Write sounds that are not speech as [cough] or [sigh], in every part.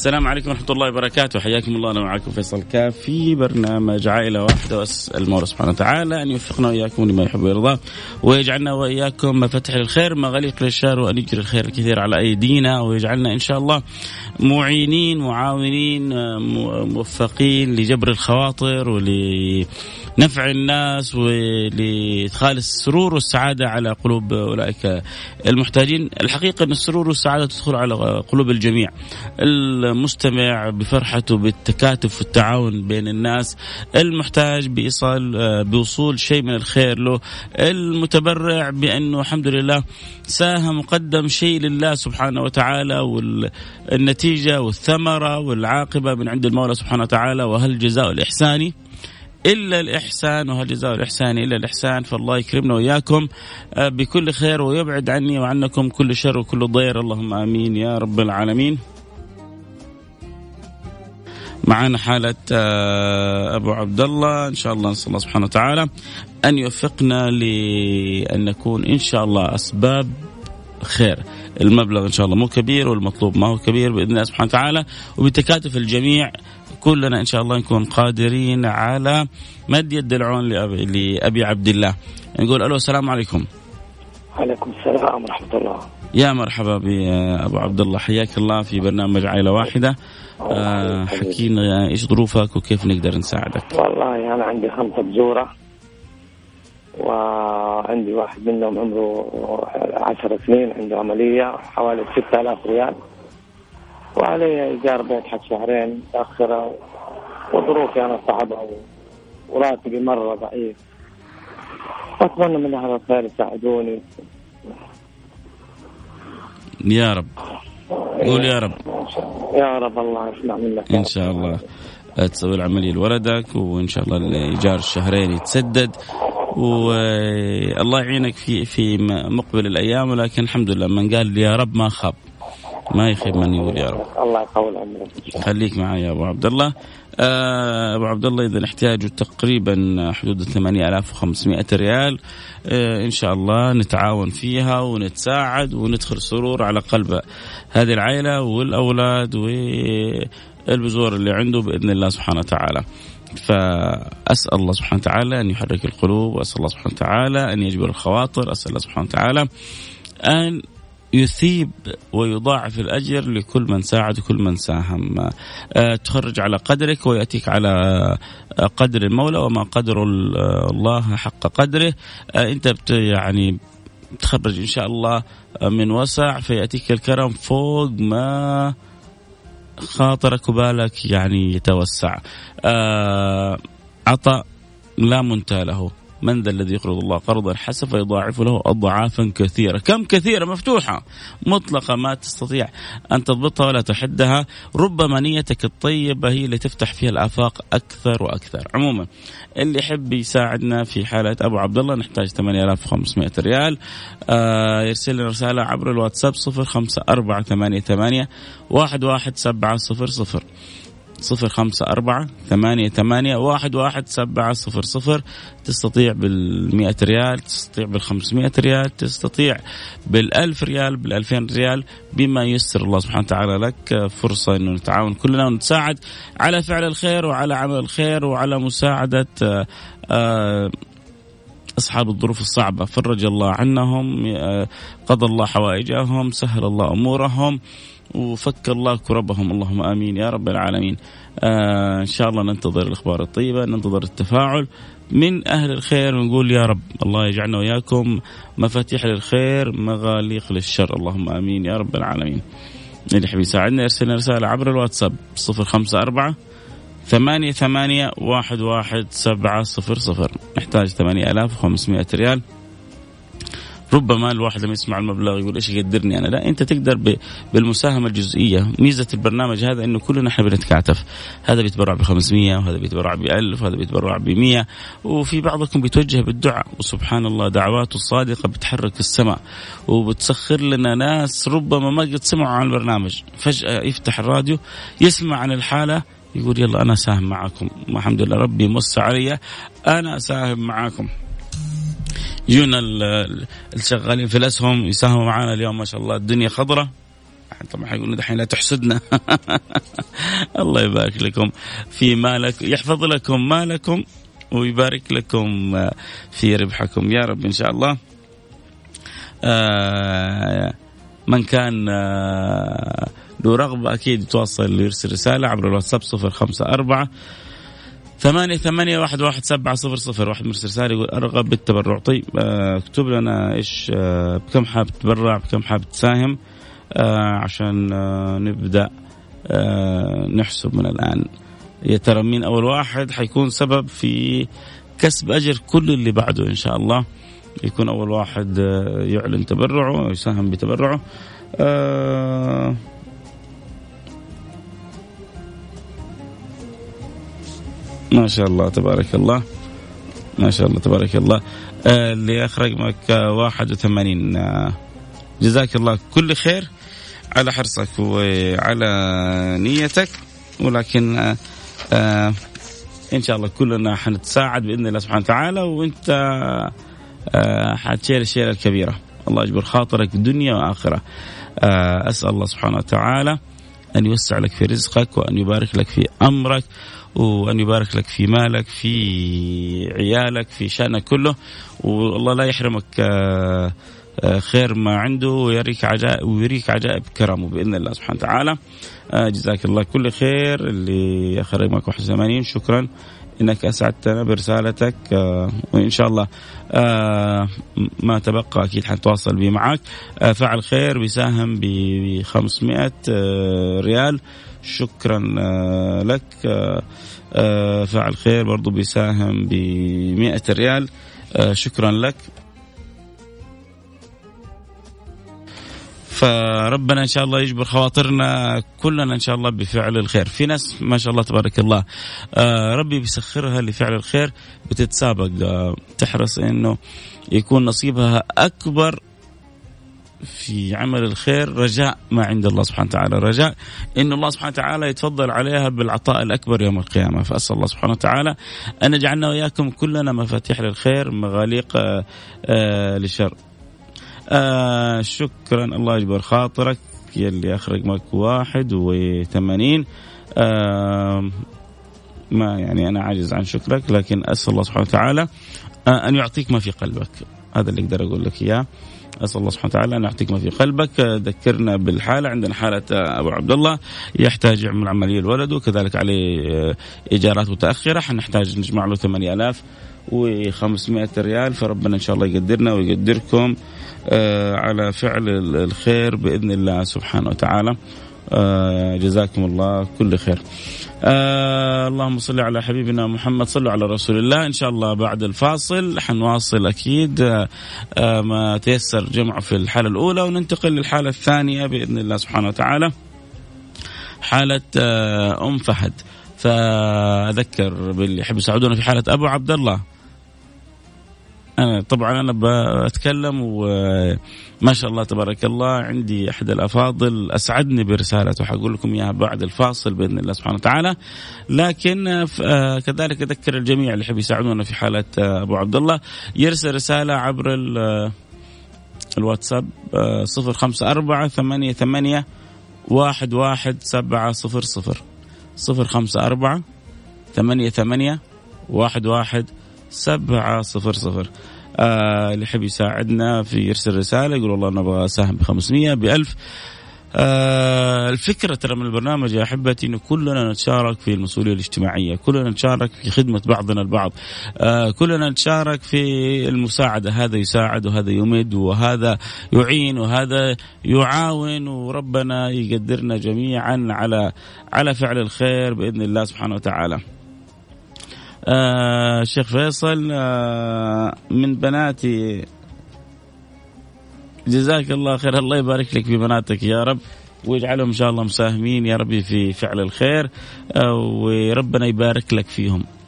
السلام عليكم ورحمة الله وبركاته. حياكم الله أنا معكم فيصل كاف في برنامج عائلة واحدة وأسأل المولى سبحانه وتعالى أن يوفقنا وإياكم لما يحب ويرضى ويجعلنا وإياكم مفاتح للخير مغاليق للشر وأن يجري الخير الكثير على أيدينا ويجعلنا إن شاء الله معينين معاونين موفقين لجبر الخواطر ولنفع الناس ولإدخال السرور والسعادة على قلوب أولئك المحتاجين. الحقيقة أن السرور والسعادة تدخل على قلوب الجميع. المستمع بفرحته بالتكاتف والتعاون بين الناس المحتاج بإيصال بوصول شيء من الخير له المتبرع بأنه الحمد لله ساهم وقدم شيء لله سبحانه وتعالى والنتيجة والثمرة والعاقبة من عند المولى سبحانه وتعالى وهل جزاء الإحسان إلا الإحسان وهل جزاء الإحسان إلا الإحسان؟ فالله يكرمنا وإياكم بكل خير ويبعد عني وعنكم كل شر وكل ضير. اللهم آمين يا رب العالمين. معنا حالة أبو عبد الله إن شاء الله نسأل الله سبحانه وتعالى أن يوفقنا لأن نكون إن شاء الله أسباب خير. المبلغ إن شاء الله مو كبير والمطلوب ما هو كبير بإذن الله سبحانه وتعالى. وبتكاتف الجميع كلنا إن شاء الله نكون قادرين على مد يد العون لأبي, لأبي عبد الله. نقول ألو السلام عليكم. عليكم السلام ورحمة الله. يا مرحبا بأبو عبد الله. حياك الله في برنامج عائلة واحدة. آه حكينا إيش ظروفك وكيف نقدر نساعدك؟ والله أنا عندي خمسة بزورة وعندي واحد منهم عمره عشر سنين عنده عملية حوالي 6000 ريال وعلي إيجار بيت حق شهرين متأخرة وظروفي أنا صعبة وراتبي مرة ضعيف. واتمنى من أهل الخير يساعدوني. يا رب. قول يا رب. يا رب الله يسمع منك. إن شاء الله تسوي العملية لولدك وإن شاء الله الإيجار الشهرين يتسدد. والله يعينك في في مقبل الأيام ولكن الحمد لله من قال يا رب ما خاب. ما يخيب من يقول يا رب. الله يطول عمرك. خليك معي يا أبو عبد الله آه أبو عبد الله إذا احتياجه تقريبا حدود 8500 ريال آه إن شاء الله نتعاون فيها ونتساعد وندخل سرور على قلب هذه العائلة والأولاد والبذور اللي عنده بإذن الله سبحانه وتعالى. فأسأل الله سبحانه وتعالى أن يحرك القلوب وأسأل الله سبحانه وتعالى أن يجبر الخواطر أسأل الله سبحانه وتعالى أن يثيب ويضاعف الأجر لكل من ساعد وكل من ساهم. أه تخرج على قدرك ويأتيك على قدر المولى وما قدر الله حق قدره. أنت يعني تخرج إن شاء الله من وسع فيأتيك الكرم فوق ما خاطرك وبالك يعني يتوسع. عطاء لا منتهى له. من ذا الذي يقرض الله قرضا حسنا فيضاعف له اضعافا كثيرة، كم كثيرة؟ مفتوحة. مطلقة ما تستطيع أن تضبطها ولا تحدها، ربما نيتك الطيبة هي اللي تفتح فيها الآفاق أكثر وأكثر، عموما اللي يحب يساعدنا في حالة أبو عبد الله نحتاج 8500 ريال. آه يرسل لنا رسالة عبر الواتساب 05488 11700 صفر خمسة أربعة ثمانية ثمانية واحد واحد سبعة صفر صفر. تستطيع بالمئة ريال تستطيع بالخمسمائة ريال تستطيع بالألف ريال بالألفين ريال بما يسر الله سبحانه وتعالى لك فرصة أنه نتعاون كلنا ونتساعد على فعل الخير وعلى عمل الخير وعلى مساعدة أصحاب الظروف الصعبة. فرج الله عنهم قضى الله حوائجهم سهل الله أمورهم. وفك الله كربهم. اللهم آمين يا رب العالمين. آه إن شاء الله ننتظر الأخبار الطيبة، ننتظر التفاعل. من أهل الخير ونقول يا رب الله يجعلنا وإياكم مفاتيح للخير مغاليق للشر. اللهم آمين يا رب العالمين. اللي يحب يساعدنا يرسل رسالة عبر الواتساب 054 ثمانية ثمانية واحد واحد سبعة صفر صفر. نحتاج ثمانية آلاف وخمسمائة ريال. ربما الواحد لما يسمع المبلغ يقول إيش يقدرني أنا؟ لا أنت تقدر بالمساهمة الجزئية. ميزة البرنامج هذا إنه كلنا إحنا بنتكاتف هذا بيتبرع ب 500 وهذا بيتبرع ب 1000 وهذا بيتبرع ب 100 وفي بعضكم بيتوجه بالدعاء. وسبحان الله دعواته الصادقة بتحرك السماء وبتسخر لنا ناس ربما ما قد سمعوا عن البرنامج. فجأة يفتح الراديو يسمع عن الحالة يقول يلا أنا أساهم معكم الحمد لله ربي مس علي أنا أساهم معاكم. يجونا الشغالين في الأسهم يساهموا معنا اليوم ما شاء الله. الدنيا خضراء طبعا حيقولوا دحين لا تحسدنا. [laughs] الله يبارك لكم في مالك يحفظ لكم مالكم ويبارك لكم في ربحكم. يا رب إن شاء الله. آه، من كان آه، له رغبة أكيد يتواصل يرسل رسالة عبر الواتساب صفر خمسة أربعة ثمانية ثمانية واحد واحد سبعة صفر صفر. واحد مرسل رسالة يقول أرغب بالتبرع. طيب آه، اكتب لنا إيش آه، بكم حاب تتبرع بكم حاب تساهم آه، عشان نبدأ نحسب من الآن. يا ترى مين أول واحد؟ حيكون سبب في كسب أجر كل اللي بعده إن شاء الله. يكون أول واحد يعلن تبرعه ويساهم بتبرعه. ما شاء الله تبارك الله. ما شاء الله تبارك الله. آه اللي أخرج معك 81 آه جزاك الله كل خير على حرصك وعلى نيتك. ولكن آه آه إن شاء الله كلنا حنتساعد بإذن الله سبحانه وتعالى. وإنت آه حتشيل الشيله الكبيرة. الله يجبر خاطرك دنيا وآخرة. آه أسأل الله سبحانه وتعالى أن يوسع لك في رزقك وأن يبارك لك في أمرك وأن يبارك لك في مالك في عيالك في شأنك كله. والله لا يحرمك آه، آه، خير ما عنده ويريك عجائب ويريك عجائب كرمه بإذن الله سبحانه وتعالى. آه، جزاك الله كل خير اللي اخرج معك 81 شكرا. إنك أسعدتنا برسالتك وإن شاء الله ما تبقى أكيد حنتواصل به معك فعل خير بيساهم ب 500 ريال. شكرا لك. آه، فعل خير برضو بيساهم ب 100 ريال. آه، شكرا لك. فربنا إن شاء الله يجبر خواطرنا كلنا إن شاء الله بفعل الخير. في ناس ما شاء الله تبارك الله آه، ربي بيسخرها لفعل الخير بتتسابق تحرص إنه يكون نصيبها أكبر في عمل الخير رجاء ما عند الله سبحانه وتعالى رجاء أن الله سبحانه وتعالى يتفضل عليها بالعطاء الأكبر يوم القيامة. فأسأل الله سبحانه وتعالى أن يجعلنا وإياكم كلنا مفاتيح للخير مغاليق آه, آه، للشر. آه شكرا. الله يجبر خاطرك. يلي معك واحد وثمانين. آه ما يعني أنا عاجز عن شكرك لكن أسأل الله سبحانه وتعالى آه أن يعطيك ما في قلبك. هذا اللي أقدر أقول لك إياه. أسأل الله سبحانه وتعالى أن يعطيك ما في قلبك. ذكرنا بالحالة. عندنا حالة أبو عبد الله يحتاج يعمل عملية لولده كذلك عليه إيجارات متأخرة. حنحتاج نجمع له 8000 و500 ريال. فربنا إن شاء الله يقدرنا ويقدركم. آه، على فعل الخير بإذن الله سبحانه وتعالى. آه، جزاكم الله كل خير. آه اللهم صل على حبيبنا محمد صلوا على رسول الله. إن شاء الله بعد الفاصل حنواصل أكيد آه, آه، ما تيسر جمعه في الحالة الأولى وننتقل للحالة الثانية بإذن الله سبحانه وتعالى. حالة آه أم فهد. فأذكر باللي يحب يساعدونا في حالة أبو عبد الله. أنا طبعا أنا بتكلم وما شاء الله تبارك الله عندي أحد الأفاضل أسعدني برسالته حقول لكم إياها بعد الفاصل بإذن الله سبحانه وتعالى. لكن آه، كذلك أذكر الجميع اللي يحب يساعدونا في حالة آه، أبو عبد الله. يرسل رسالة عبر آه، الواتساب صفر خمسة أربعة ثمانية ثمانية واحد واحد سبعة صفر صفر. صفر خمسة أربعة ثمانية ثمانية واحد واحد سبعة صفر صفر. آه اللي يحب يساعدنا في يرسل رسالة يقول والله أنا أبغى أساهم ب 500 ب 1000 آه الفكرة ترى من البرنامج يا أحبتي أنه كلنا نتشارك في المسؤولية الاجتماعية كلنا نتشارك في خدمة بعضنا البعض. آه كلنا نتشارك في المساعدة هذا يساعد وهذا يمد وهذا يعين وهذا يعاون وربنا يقدرنا جميعا على على فعل الخير بإذن الله سبحانه وتعالى. الشيخ فيصل آه من بناتي. جزاك الله خير. الله يبارك لك في بناتك يا رب ويجعلهم إن شاء الله مساهمين يا ربي في فعل الخير آه، وربنا يبارك لك فيهم. آه،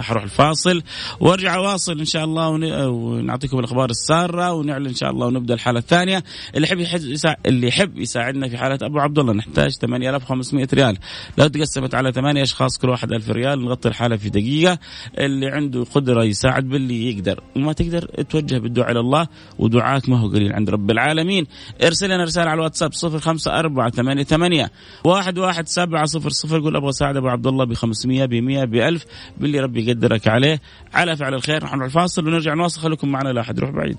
حروح الفاصل. وارجع واصل إن شاء الله ونعطيكم الأخبار السارة ونعلن إن شاء الله ونبدأ الحالة الثانية. اللي يحب يساعد اللي يحب يساعدنا في حالة أبو عبد الله نحتاج 8500 ريال. لو تقسمت على ثمانية أشخاص كل واحد 1000 ريال نغطي الحالة في دقيقة. اللي عنده قدرة يساعد باللي يقدر. وما تقدر توجه بالدعاء إلى الله ودعاك ما هو قليل عند رب العالمين. ارسل لنا رسالة على الواتساب 05488 11700 قول أبغى أساعد أبو عبد الله ب 500 ب 100 ب 1000 اللي ربي يقدرك عليه. على فعل الخير نحن الفاصل ونرجع نواصل. خليكم معنا لا أحد يروح بعيد.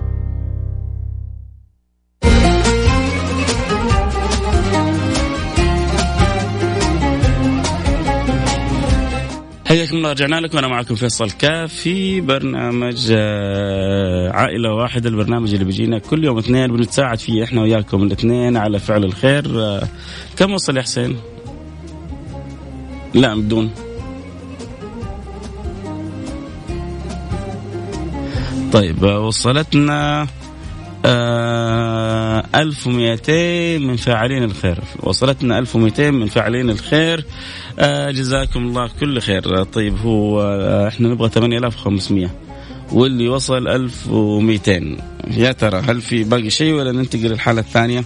رجعنا لكم أنا معكم فيصل كاف في برنامج آه، عائلة واحدة البرنامج اللي بيجينا كل يوم اثنين بنتساعد فيه إحنا وياكم الاثنين على فعل الخير آه، كم وصل يا حسين؟ لا بدون طيب آه، وصلتنا 1200 من فاعلين الخير. وصلتنا 1200 من فاعلين الخير. آه جزاكم الله كل خير. طيب هو آه إحنا نبغى 8500 واللي وصل 1200 يا ترى هل في باقي شيء ولا ننتقل للحالة الثانية؟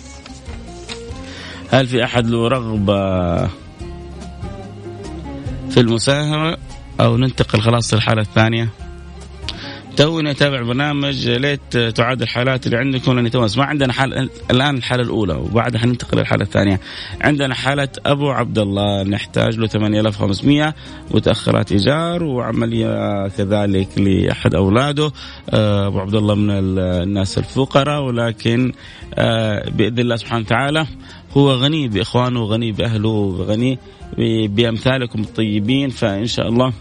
هل في أحد له رغبة في المساهمة؟ أو ننتقل خلاص للحالة الثانية؟ توني اتابع برنامج ليت تعاد الحالات اللي عندكم لاني تو ما عندنا حال الآن الحالة الأولى وبعدها حننتقل للحالة الثانية. عندنا حالة أبو عبد الله. نحتاج له 8500 متأخرات إيجار وعملية كذلك لأحد أولاده. آه، أبو عبد الله من الناس الفقراء ولكن آه، بإذن الله سبحانه وتعالى هو غني بإخوانه غني بأهله غني بأمثالكم الطيبين. فإن شاء الله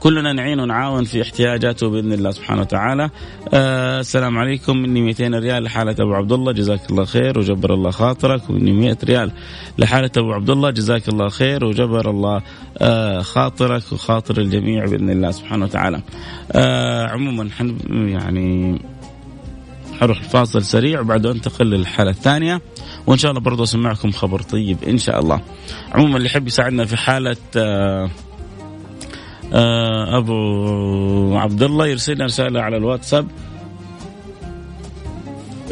كلنا نعين ونعاون في احتياجاته بإذن الله سبحانه وتعالى. آه السلام عليكم مني 200 ريال لحالة أبو عبد الله جزاك الله خير وجبر الله خاطرك ومني 100 ريال لحالة أبو عبد الله جزاك الله خير وجبر الله آه خاطرك وخاطر الجميع بإذن الله سبحانه وتعالى. آه عموما يعني حروح الفاصل سريع وبعده انتقل للحالة الثانية وإن شاء الله برضو أسمعكم خبر طيب إن شاء الله. عموما اللي يحب يساعدنا في حالة آه، أبو عبد الله يرسل لنا رسالة على الواتساب.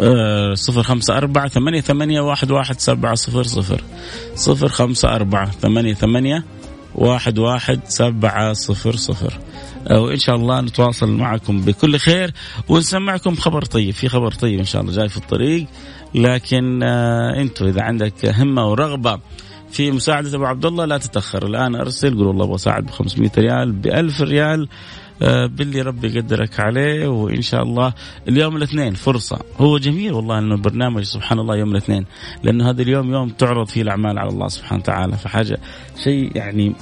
آه، صفر خمسة أربعة ثمانية ثمانية واحد واحد سبعة صفر صفر. صفر خمسة أربعة ثمانية ثمانية واحد واحد سبعة صفر صفر. آه، وإن شاء الله نتواصل معكم بكل خير ونسمعكم خبر طيب. في خبر طيب إن شاء الله جاي في الطريق. لكن أنتم إذا عندك همة ورغبة في مساعدة أبو عبد الله لا تتأخر. الآن أرسل قول والله أبغى أساعد ب 500 ريال ب 1000 ريال آه، باللي ربي يقدرك عليه. وإن شاء الله اليوم الاثنين فرصة. هو جميل والله إنه البرنامج سبحان الله يوم الاثنين. لأنه هذا اليوم يوم تعرض فيه الأعمال على الله سبحانه وتعالى. فحاجة شيء يعني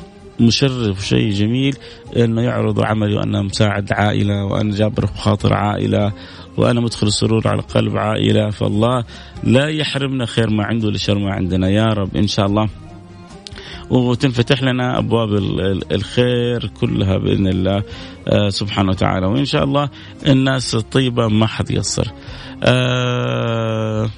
مشرف وشيء جميل إنه يعرض عملي وأنا مساعد عائلة وأنا جابر بخاطر عائلة وأنا مدخل السرور على قلب عائلة. فالله لا يحرمنا خير ما عنده لشر ما عندنا. يا رب إن شاء الله. وتنفتح لنا أبواب الخير كلها بإذن الله آه، سبحانه وتعالى وإن شاء الله الناس الطيبة ما حد يقصر. آه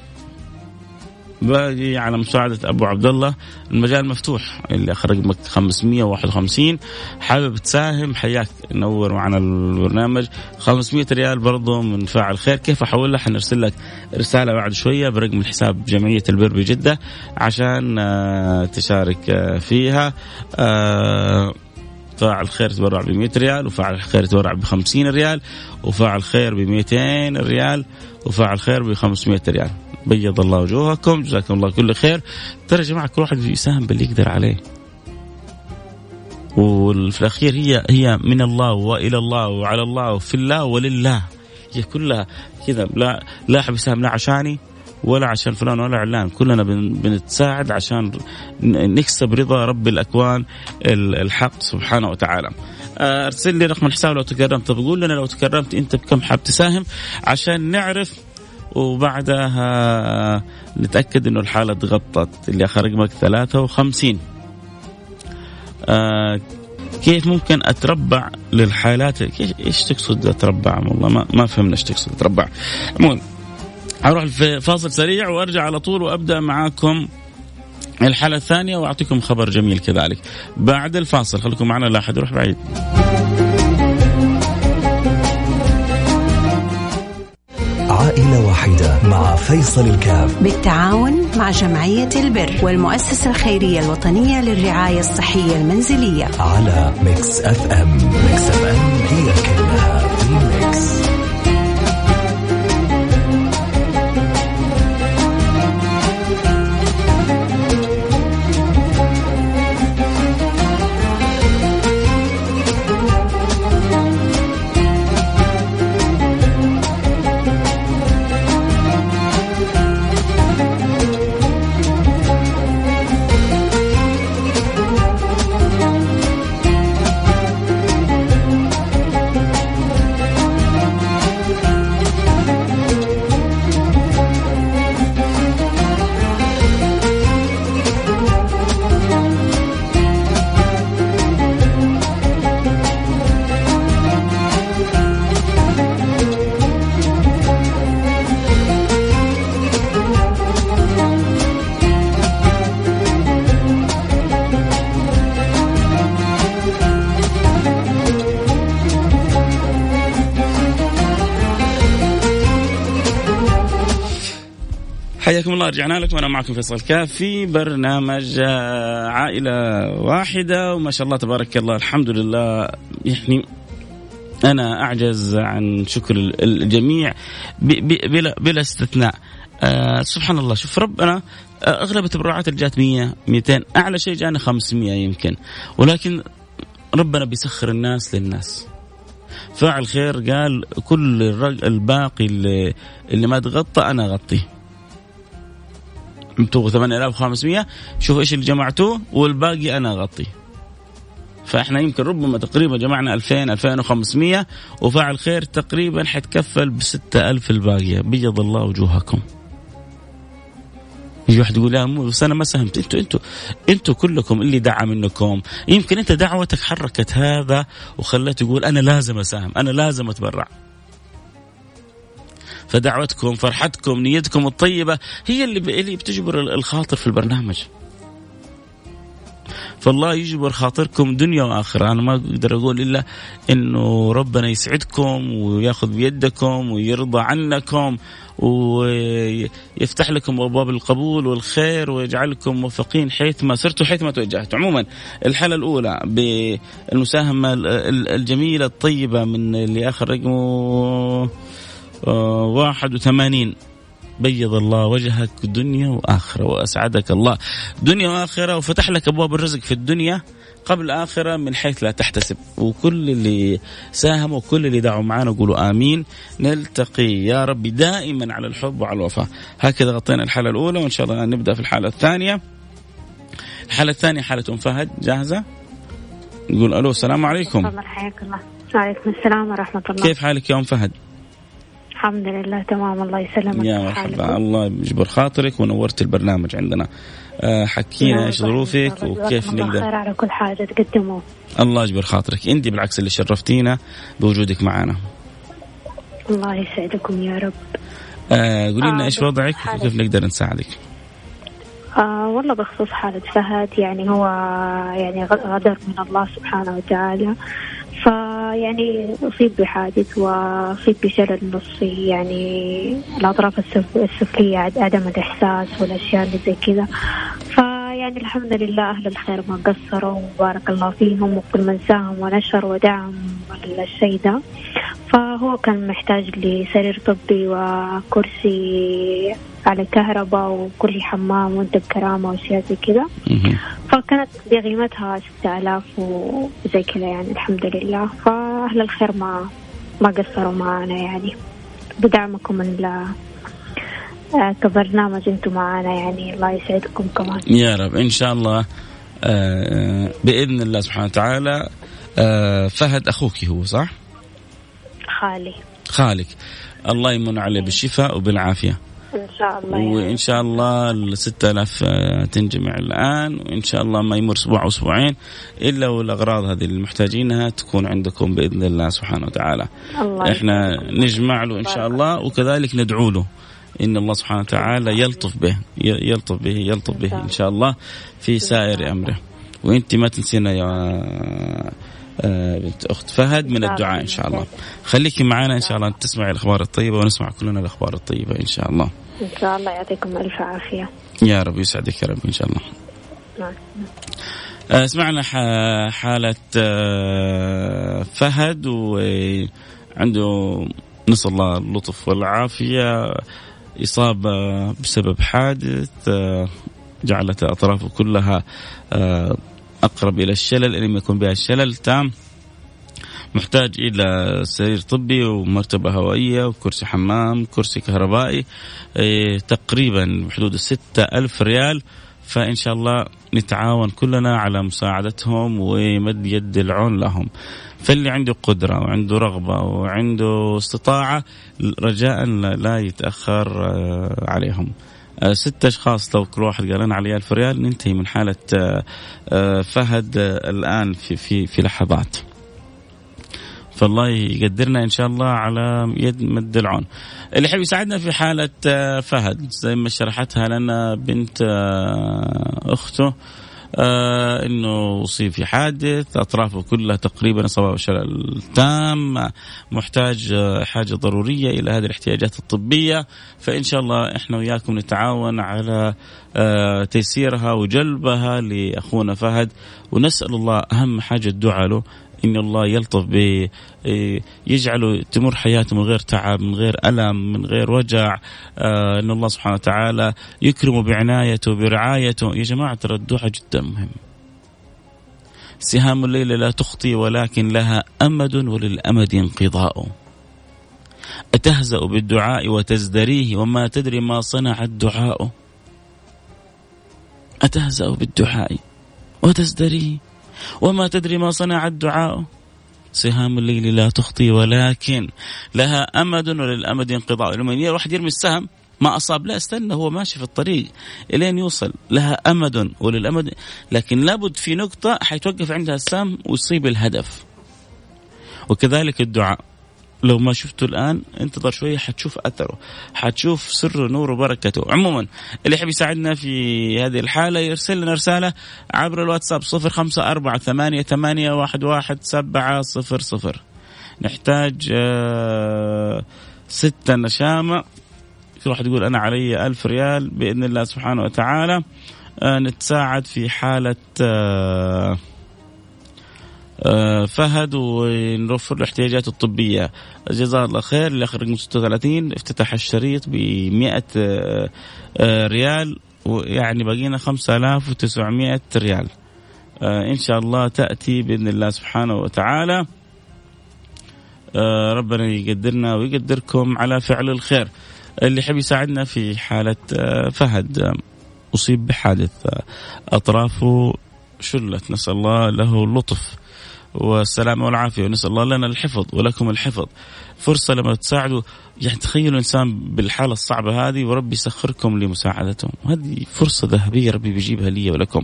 باقي على مساعدة أبو عبد الله المجال مفتوح اللي رقمك 551 حابب تساهم؟ حياك. نور معنا البرنامج. 500 ريال برضو من فاعل خير. كيف أحولها؟ حنرسل لك رسالة بعد شوية برقم الحساب جمعية البر بجدة عشان آه، تشارك آه، فيها. آه، فاعل خير تبرع ب 100 ريال وفاعل خير تبرع ب 50 ريال وفاعل خير ب 200 ريال وفاعل خير ب 500 ريال. بيض الله وجوهكم جزاكم الله كل خير. ترى يا جماعة كل واحد يساهم باللي يقدر عليه. وفي الأخير هي هي من الله وإلى الله وعلى الله وفي الله ولله. هي كلها كذا لا لا أحد يساهم لا عشاني ولا عشان فلان ولا علان. كلنا بنتساعد عشان نكسب رضا رب الأكوان الحق سبحانه وتعالى. آه، أرسل لي رقم الحساب لو تكرمت. طب قول لنا لو تكرمت أنت بكم حاب تساهم؟ عشان نعرف وبعدها نتأكد إنه الحالة تغطت اللي اخر رقمك 53 آه كيف ممكن أتربع للحالات؟ إيش تقصد أتربع؟ والله ما ما فهمنا إيش تقصد أتربع. عموما أروح فاصل سريع وأرجع على طول وأبدأ معاكم الحالة الثانية وأعطيكم خبر جميل كذلك. بعد الفاصل خليكم معنا لا أحد يروح بعيد. عائلة واحدة مع فيصل الكاف. بالتعاون مع جمعية البر والمؤسسة الخيرية الوطنية للرعاية الصحية المنزلية. على Mix FM. Mix FM هي كلها حياكم الله رجعنا لكم. أنا معكم فيصل كاف في برنامج آه، عائلة واحدة. وما شاء الله تبارك الله الحمد لله. يعني أنا أعجز عن شكر الجميع بلا بلا استثناء. آه سبحان الله. شوف ربنا آه أغلب التبرعات اللي جات 100 200 أعلى شيء جانا 500 يمكن. ولكن ربنا بيسخر الناس للناس. فاعل خير قال كل الباقي اللي, اللي ما تغطى أنا أغطيه. أنتم 8500 شوفوا إيش اللي جمعتوه والباقي أنا أغطيه. فإحنا يمكن ربما تقريبا جمعنا 2000 2500 وفاعل خير تقريبا حتكفل ب 6000 الباقية. بيض الله وجوهكم. يجي واحد يقول لا بس أنا ما ساهمت. أنتوا أنتوا أنتوا كلكم اللي دعا منكم. يمكن أنت دعوتك حركت هذا وخلته يقول أنا لازم أساهم أنا لازم أتبرع. فدعوتكم فرحتكم نيتكم الطيبة هي اللي اللي بتجبر الخاطر في البرنامج. فالله يجبر خاطركم دنيا وآخرة. أنا ما أقدر أقول إلا إنه ربنا يسعدكم وياخذ بيدكم ويرضى عنكم ويفتح لكم أبواب القبول والخير ويجعلكم موفقين حيث ما سرتوا حيث ما توجهتوا عموما الحالة الأولى بالمساهمة الجميلة الطيبة من اللي آخر رقمه 81 بيض الله وجهك دنيا وآخرة وأسعدك الله. دنيا وآخرة وفتح لك أبواب الرزق في الدنيا قبل آخرة من حيث لا تحتسب. وكل اللي ساهموا وكل اللي دعوا معنا قولوا آمين. نلتقي يا رب دائما على الحب وعلى الوفاء هكذا غطينا الحالة الأولى وإن شاء الله نبدأ في الحالة الثانية. الحالة الثانية حالة أم فهد جاهزة؟ نقول ألو السلام عليكم. حياك الله. وعليكم السلام ورحمة الله. كيف حالك يا أم فهد؟ الحمد لله تمام. الله يسلمك. يا مرحبا. الله يجبر خاطرك ونورت البرنامج عندنا. آه، حكينا إيش ظروفك وكيف نقدر خير على كل حاجة تقدموه. الله يجبر خاطرك. أنت بالعكس اللي شرفتينا بوجودك معنا. الله يسعدكم يا رب. آه قولي لنا آه إيش وضعك وكيف نقدر نساعدك؟ آه والله بخصوص حالة فهد يعني هو يعني غدر من الله سبحانه وتعالى. فيعني أصيب بحادث وأصيب بشلل نصفي يعني الأطراف السفلية عدم الإحساس والأشياء اللي زي كذا. فيعني الحمد لله أهل الخير ما قصروا وبارك الله فيهم وكل من ساهم ونشر ودعم الشيء ده. فهو كان محتاج لسرير طبي وكرسي على كهرباء وكل حمام وانت بكرامة وأشياء زي كذا. فكانت بقيمتها ستة آلاف وزي كذا يعني الحمد لله. فأهل الخير ما ما قصروا معنا يعني. بدعمكم كبرنامج أنتم معنا يعني. الله يسعدكم كمان. يا رب. إن شاء الله آه، بإذن الله سبحانه وتعالى آه، فهد أخوك هو صح؟ خالي. خالك. الله يمن عليه بالشفاء وبالعافية. إن شاء الله وإن شاء الله ال 6000 آه، تنجمع الآن وإن شاء الله ما يمر أسبوع أو أسبوعين إلا والأغراض هذه اللي محتاجينها تكون عندكم بإذن الله سبحانه وتعالى. الله إحنا نجمع له إن شاء الله وكذلك ندعو له. إن الله سبحانه وتعالى يلطف به يلطف به يلطف به إن شاء الله. في سائر أمره. وانت ما تنسينا يا بنت أخت فهد من الدعاء إن شاء الله. خليكي معنا إن شاء الله تسمعي الأخبار الطيبة ونسمع كلنا الأخبار الطيبة إن شاء الله. إن شاء الله يعطيكم ألف عافية. يا رب يسعدك يا رب إن شاء الله. نعم. آه، سمعنا حالة آه، فهد وعنده نسأل الله اللطف والعافية. إصابة بسبب حادث جعلت أطرافه كلها أقرب إلى الشلل إن لم يكن بها الشلل تام محتاج إلى سرير طبي ومرتبة هوائية وكرسي حمام كرسي كهربائي إيه تقريبا بحدود الستة ألف ريال. فإن شاء الله نتعاون كلنا على مساعدتهم ومد يد العون لهم. فاللي عنده قدرة وعنده رغبة وعنده استطاعة رجاء لا يتأخر آه، عليهم. آه، ست أشخاص لو كل واحد قال أنا علي ألف ريال ننتهي من حالة آه، آه، فهد الآن في في في لحظات. فالله يقدرنا إن شاء الله على يد مد العون. اللي يحب يساعدنا في حالة فهد زي ما شرحتها لنا بنت أخته آه إنه اصيب في حادث أطرافه كلها تقريبا اصابه شلل تام محتاج حاجة ضرورية إلى هذه الاحتياجات الطبية. فإن شاء الله إحنا وياكم نتعاون على آه تيسيرها وجلبها لأخونا فهد ونسأل الله أهم حاجة الدعاء له إن الله يلطف ب إيه، يجعله تمر حياته من غير تعب من غير ألم من غير وجع. آه، إن الله سبحانه وتعالى يكرمه بعنايته برعايته. يا جماعة ترى الدعاء جدا مهم. سهام الليل لا تخطي ولكن لها أمد وللأمد انقضاء. أتهزأ بالدعاء وتزدريه وما تدري ما صنع الدعاء. أتهزأ بالدعاء وتزدريه. وما تدري ما صنع الدعاء. سهام الليل لا تخطي ولكن لها أمد وللأمد انقضاء. لما الواحد يرمي السهم ما أصاب لا استنى هو ماشي في الطريق. إلين يوصل. لها أمد وللأمد. لكن لابد في نقطة حيتوقف عندها السهم ويصيب الهدف. وكذلك الدعاء. لو ما شفته الآن انتظر شوية حتشوف أثره حتشوف سر نور وبركته عموما اللي يحب يساعدنا في هذه الحالة يرسل لنا رسالة عبر الواتساب صفر خمسة أربعة ثمانية, ثمانية واحد, واحد سبعة صفر صفر. نحتاج آه ستة نشامة. كل واحد يقول أنا علي ألف ريال بإذن الله سبحانه وتعالى. آه نتساعد في حالة آه، فهد ونوفر له احتياجاته الطبية. جزاه الله خير. اللي اخر رقم 36 افتتح الشريط ب 100 آه، آه، ريال ويعني باقينا 5900 ريال. إن شاء الله تأتي بإذن الله سبحانه وتعالى. ربنا يقدرنا ويقدركم على فعل الخير. اللي يحب يساعدنا في حالة فهد أصيب بحادث أطرافه شلت. نسأل الله له اللطف والسلامة والعافية. ونسأل الله لنا الحفظ ولكم الحفظ. فرصة لما تساعدوا. يعني تخيلوا إنسان بالحالة الصعبة هذه وربي يسخركم لمساعدتهم هذه فرصة ذهبية ربي بيجيبها لي ولكم.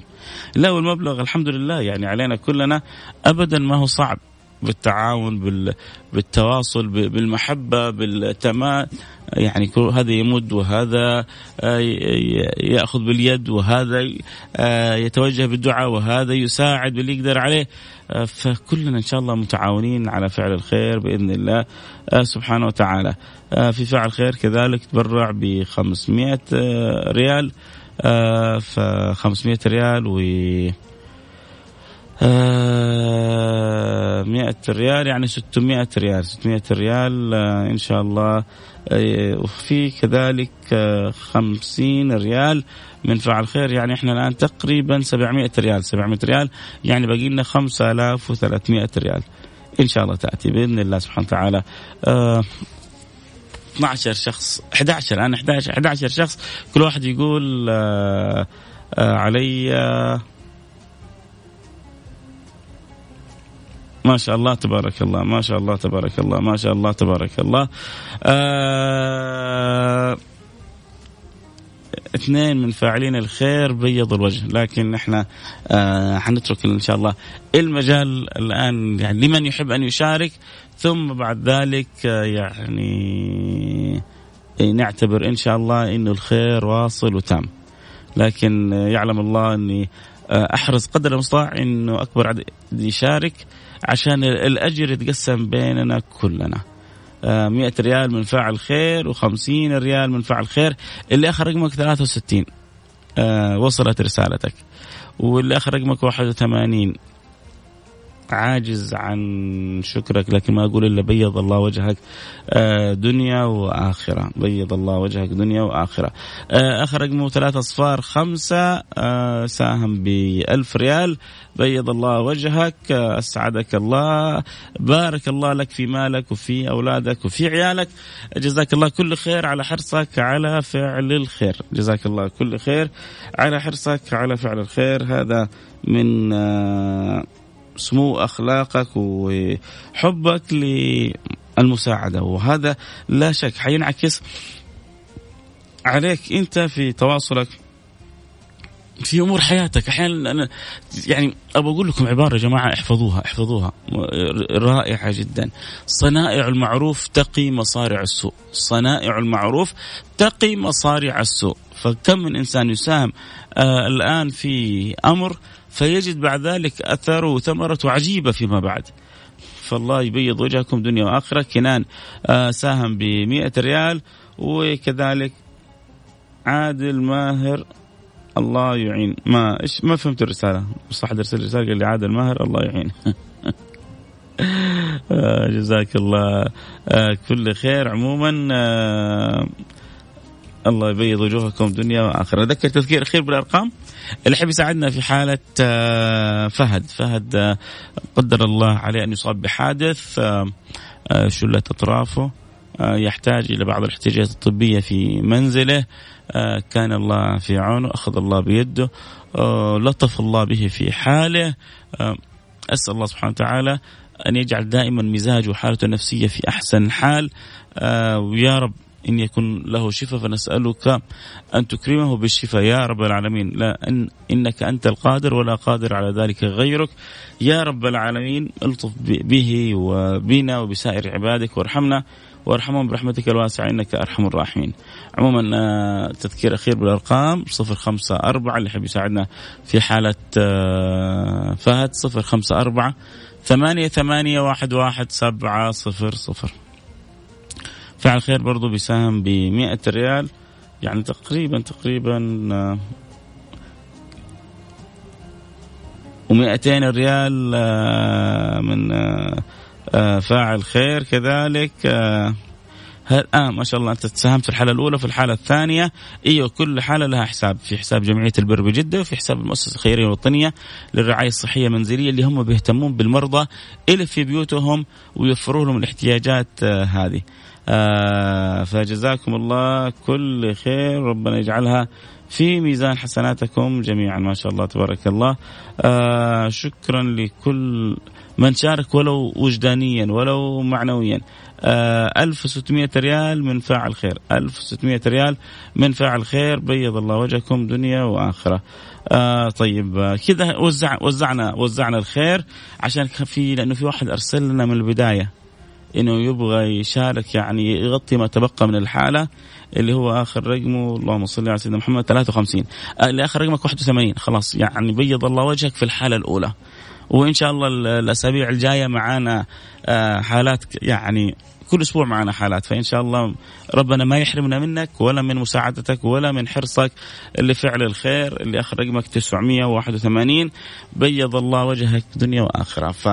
لا والمبلغ الحمد لله يعني علينا كلنا أبدا ما هو صعب. بالتعاون بالتواصل بالمحبة بالتمام يعني هذا يمد وهذا آه، يأخذ باليد وهذا آه، يتوجه بالدعاء وهذا يساعد باللي يقدر عليه. آه، فكلنا إن شاء الله متعاونين على فعل الخير بإذن الله سبحانه وتعالى. في فعل خير كذلك تبرع ب 500 ريال ف 500 ريال و 100 ريال يعني 600 ريال 600 ريال إن شاء الله. وفي كذلك 50 ريال من فعل خير. يعني إحنا الآن تقريبا 700 ريال 700 ريال يعني باقي لنا 5300 ريال. إن شاء الله تأتي بإذن الله سبحانه وتعالى. آه 12 شخص 11 الان 11 11 شخص كل واحد يقول آه آه علي ما شاء الله تبارك الله ما شاء الله تبارك الله ما شاء الله تبارك الله. آه اثنين من فاعلين الخير بيض الوجه لكن إحنا آه حنترك إن شاء الله المجال الآن يعني لمن يحب أن يشارك ثم بعد ذلك آه يعني نعتبر إن شاء الله إنه الخير واصل وتام. لكن يعلم الله إني آه، أحرص قدر المستطاع إنه أكبر عدد يشارك. عشان الأجر يتقسم بيننا كلنا. آه، مئة ريال من فاعل خير و50 ريال من فاعل خير. اللي آخر رقمك 63 آه، وصلت رسالتك. واللي آخر رقمك 81 عاجز عن شكرك لكن ما أقول إلا بيض الله وجهك آه، دنيا وآخرة. بيض الله وجهك دنيا وآخرة. آه، آخر رقمه ثلاثة أصفار خمسة آه، ساهم بألف ريال. بيض الله وجهك أسعدك الله بارك الله لك في مالك وفي أولادك وفي عيالك. جزاك الله كل خير على حرصك على فعل الخير. جزاك الله كل خير على حرصك على فعل الخير. هذا من سمو أخلاقك وحبك للمساعدة وهذا لا شك حينعكس عليك أنت في تواصلك في أمور حياتك. أحيانا أنا يعني أبغى أقول لكم عبارة يا جماعة احفظوها احفظوها. رائعة جدا. صنائع المعروف تقي مصارع السوء. صنائع المعروف تقي مصارع السوء. فكم من إنسان يساهم آه الآن في أمر فيجد بعد ذلك أثره وثمرته عجيبة فيما بعد. فالله يبيض وجهكم دنيا وآخرة. كنان آه ساهم ب ريال. وكذلك عادل ماهر الله يعين. ما إيش ما فهمت الرسالة. بس احد ارسل رساله قال لي عادل ماهر الله يعين. [laughs] آه جزاك الله. آه كل خير. عموما الله يبيض وجوهكم دنيا واخره اذكر تذكير اخير بالأرقام؟ اللي يحب يساعدنا في حالة آه، فهد. فهد آه، قدر الله عليه أن يصاب بحادث آه، شلت أطرافه يحتاج إلى بعض الاحتياجات الطبية في منزله كان الله في عونه أخذ الله بيده لطف الله به في حاله أسأل الله سبحانه وتعالى أن يجعل دائما مزاجه وحالته النفسية في أحسن حال ويا رب إن يكن له شفاء فنسألك أن تكرمه بالشفاء. يا رب العالمين لا إن إنك أنت القادر ولا قادر على ذلك غيرك. يا رب العالمين الطف به وبنا وبسائر عبادك وارحمنا وارحمهم برحمتك الواسعة إنك أرحم الراحمين. عموما آه، تذكير أخير بالأرقام صفر خمسة أربعة اللي يحب يساعدنا في حالة آه، فهد صفر خمسة أربعة ثمانية ثمانية واحد واحد سبعة صفر صفر. فعل خير برضو بيساهم ب 100 ريال. يعني تقريبا تقريبا و200 ريال آه، من آه، آه، فاعل خير. كذلك آه ما شاء الله أنت ساهمت في الحالة الأولى في الحالة الثانية إيوه كل حالة لها حساب. في حساب جمعية البر بجدة وفي حساب المؤسسة الخيرية الوطنيه للرعاية الصحية المنزلية اللي هم بيهتمون بالمرضى اللي في بيوتهم ويوفروا لهم الاحتياجات آه هذه. آه فجزاكم الله كل خير. ربنا يجعلها في ميزان حسناتكم جميعا. ما شاء الله تبارك الله. آه شكرا لكل من شارك ولو وجدانيا ولو معنويا. آه 1600 ريال من فاعل خير. 1600 ريال من فاعل خير. بيض الله وجهكم دنيا وآخرة. آه طيب آه كذا وزع وزعنا وزعنا الخير عشان في لأنه في واحد أرسل لنا من البداية. إنه يبغى يشارك يعني يغطي ما تبقى من الحالة اللي هو آخر رقمه. اللهم صل على سيدنا محمد 53 آه، اللي آخر رقمك 81 خلاص يعني بيض الله وجهك في الحالة الأولى. وإن شاء الله الأسابيع الجاية معانا آه، حالات يعني كل أسبوع معنا حالات. فإن شاء الله ربنا ما يحرمنا منك ولا من مساعدتك ولا من حرصك لفعل الخير. اللي آخر رقمك 981 بيض الله وجهك دنيا وآخرة. ف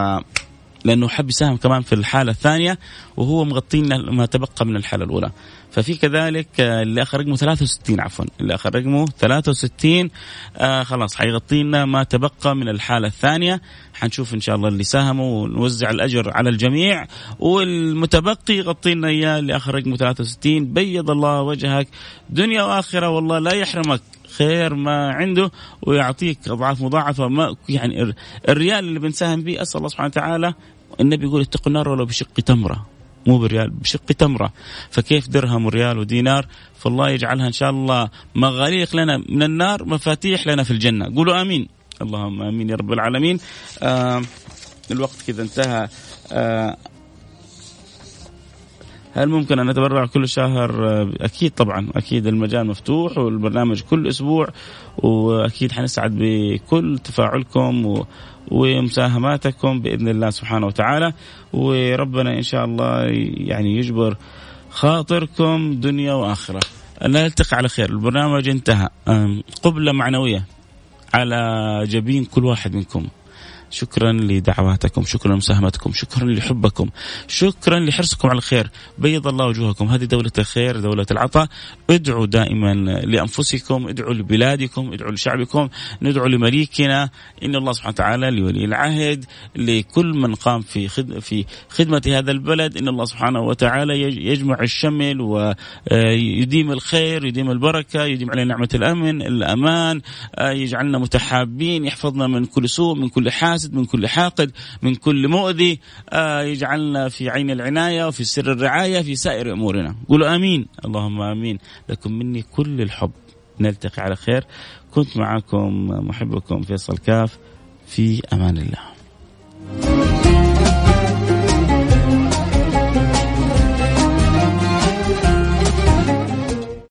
لأنه حب يساهم كمان في الحالة الثانية وهو مغطينا ما تبقى من الحالة الأولى. ففي كذلك آه، اللي آخر رقمه 63 عفوا. اللي آخر رقمه 63 آه خلاص حيغطي لنا ما تبقى من الحالة الثانية. حنشوف إن شاء الله اللي ساهموا ونوزع الأجر على الجميع. والمتبقي يغطي لنا إياه اللي آخر رقمه 63 بيض الله وجهك دنيا وآخرة والله لا يحرمك. خير ما عنده ويعطيك أضعاف مضاعفة ما يعني الريال اللي بنساهم به أسأل الله سبحانه وتعالى النبي يقول اتقوا النار ولو بشق تمرة. مو بريال بشق تمرة. فكيف درهم وريال ودينار؟ فالله يجعلها إن شاء الله مغاليق لنا من النار مفاتيح لنا في الجنة. قولوا آمين. اللهم آمين يا رب العالمين. آه الوقت كذا انتهى. آه هل ممكن أن اتبرع كل شهر؟ آه، أكيد طبعا أكيد المجال مفتوح والبرنامج كل أسبوع وأكيد حنسعد بكل تفاعلكم و ومساهماتكم بإذن الله سبحانه وتعالى وربنا إن شاء الله يعني يجبر خاطركم دنيا وآخرة. نلتقي على خير، البرنامج انتهى. قبلة معنوية على جبين كل واحد منكم. شكرا لدعواتكم شكرا لمساهمتكم شكرا لحبكم شكرا لحرصكم على الخير. بيض الله وجوهكم. هذه دولة الخير دولة العطاء. ادعوا دائما لأنفسكم ادعوا لبلادكم ادعوا لشعبكم ندعو لمليكنا. إن الله سبحانه وتعالى لولي العهد لكل من قام في خدمة في خدمة هذا البلد. إن الله سبحانه وتعالى يجمع الشمل ويديم الخير يديم البركة يديم علينا نعمة الأمن الأمان. يجعلنا متحابين يحفظنا من كل سوء من كل حاسد. حاسد من كل حاقد من كل مؤذي آه يجعلنا في عين العناية وفي سر الرعاية في سائر أمورنا. قولوا آمين. اللهم آمين. لكم مني كل الحب. نلتقي على خير. كنت معكم محبكم فيصل كاف. في أمان الله.